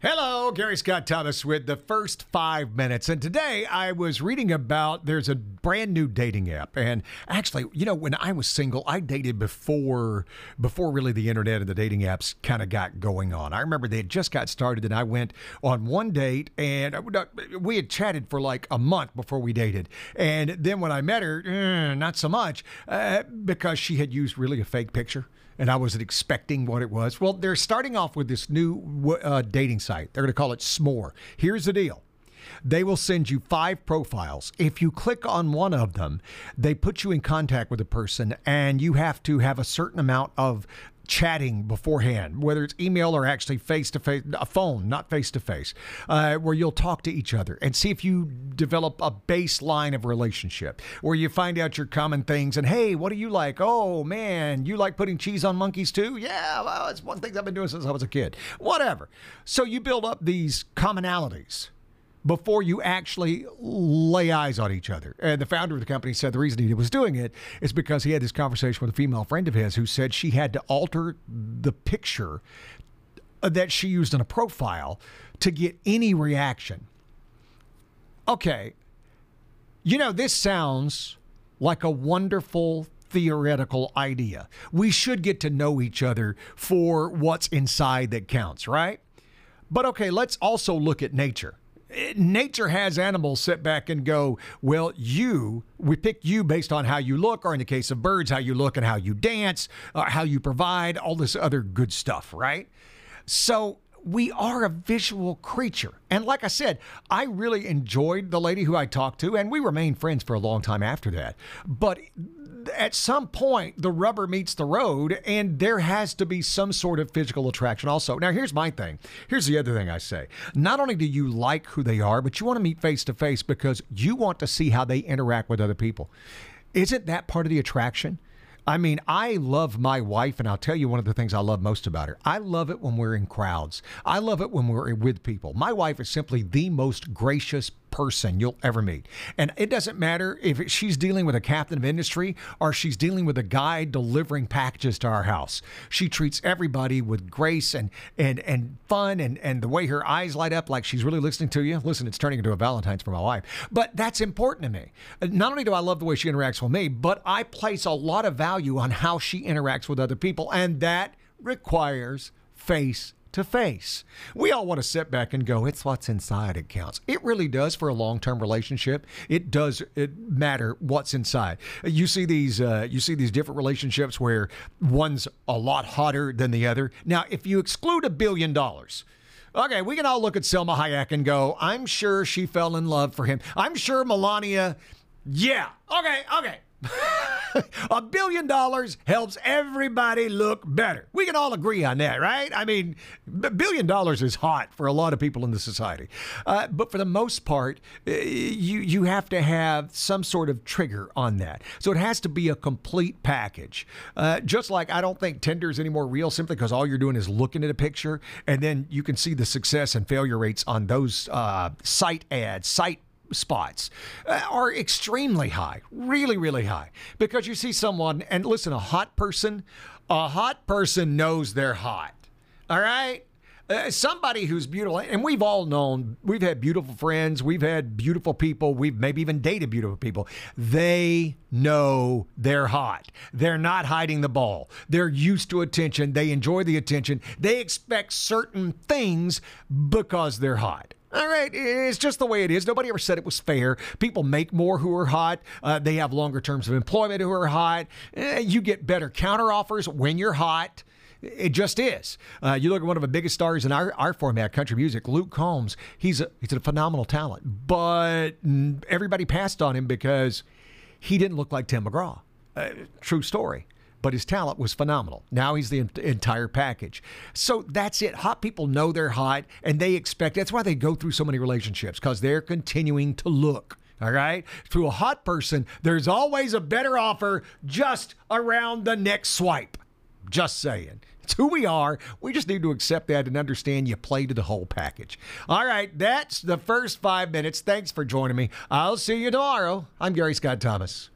Hello, Gary Scott Thomas with the first five minutes. And today I was reading about there's a brand new dating app. And actually, you know, when I was single, I dated before before really the internet and the dating apps kind of got going on. I remember they had just got started and I went on one date and we had chatted for like a month before we dated. And then when I met her, eh, not so much uh, because she had used really a fake picture and I wasn't expecting what it was. Well, they're starting off with this new uh, dating site. They're going to call it S'more. Here's the deal. They will send you five profiles. If you click on one of them, they put you in contact with a person, and you have to have a certain amount of chatting beforehand, whether it's email or actually face to face, a phone, not face to face, uh, where you'll talk to each other and see if you develop a baseline of relationship where you find out your common things and hey, what do you like? Oh man, you like putting cheese on monkeys too? Yeah, well, it's one thing I've been doing since I was a kid. Whatever. So you build up these commonalities before you actually lay eyes on each other. And the founder of the company said the reason he was doing it is because he had this conversation with a female friend of his who said she had to alter the picture that she used in a profile to get any reaction. Okay. You know, this sounds like a wonderful theoretical idea. We should get to know each other for what's inside that counts, right? But okay, let's also look at nature nature has animals sit back and go, well, you, we pick you based on how you look, or in the case of birds, how you look and how you dance, uh, how you provide, all this other good stuff, right? So we are a visual creature. And like I said, I really enjoyed the lady who I talked to, and we remained friends for a long time after that. But at some point the rubber meets the road and there has to be some sort of physical attraction also. Now here's my thing. Here's the other thing I say. Not only do you like who they are, but you want to meet face to face because you want to see how they interact with other people. Isn't that part of the attraction? I mean, I love my wife, and I'll tell you one of the things I love most about her. I love it when we're in crowds. I love it when we're with people. My wife is simply the most gracious person you'll ever meet. And it doesn't matter if she's dealing with a captain of industry or she's dealing with a guy delivering packages to our house. She treats everybody with grace and and and fun and and the way her eyes light up like she's really listening to you. Listen, it's turning into a Valentine's for my wife. But that's important to me. Not only do I love the way she interacts with me, but I place a lot of value on how she interacts with other people and that requires face to face. We all want to sit back and go, it's what's inside it counts. It really does for a long term relationship. It does it matter what's inside. You see these uh, you see these different relationships where one's a lot hotter than the other. Now, if you exclude a billion dollars, Okay, we can all look at Selma Hayek and go, I'm sure she fell in love for him. I'm sure Melania, yeah. Okay, okay. a billion dollars helps everybody look better. We can all agree on that, right? I mean, a billion dollars is hot for a lot of people in the society. Uh, but for the most part, uh, you, you have to have some sort of trigger on that. So it has to be a complete package. Uh, just like I don't think Tinder is any more real simply because all you're doing is looking at a picture and then you can see the success and failure rates on those uh, site ads, site spots uh, are extremely high, really, really high. Because you see someone, and listen, a hot person, a hot person knows they're hot. All right? Uh, somebody who's beautiful, and we've all known, we've had beautiful friends, we've had beautiful people, we've maybe even dated beautiful people. They know they're hot. They're not hiding the ball. They're used to attention. They enjoy the attention. They expect certain things because they're hot. All right, it's just the way it is. Nobody ever said it was fair. People make more who are hot. Uh, they have longer terms of employment who are hot. Eh, you get better counteroffers when you're hot. It just is. Uh, you look at one of the biggest stars in our, our format, country music, Luke Combs. He's a, he's a phenomenal talent, but everybody passed on him because he didn't look like Tim McGraw. Uh, true story but his talent was phenomenal. Now he's the entire package. So that's it. Hot people know they're hot and they expect that's why they go through so many relationships because they're continuing to look. All right. To a hot person, there's always a better offer just around the next swipe. Just saying. It's who we are. We just need to accept that and understand you play to the whole package. All right. That's the first five minutes. Thanks for joining me. I'll see you tomorrow. I'm Gary Scott Thomas.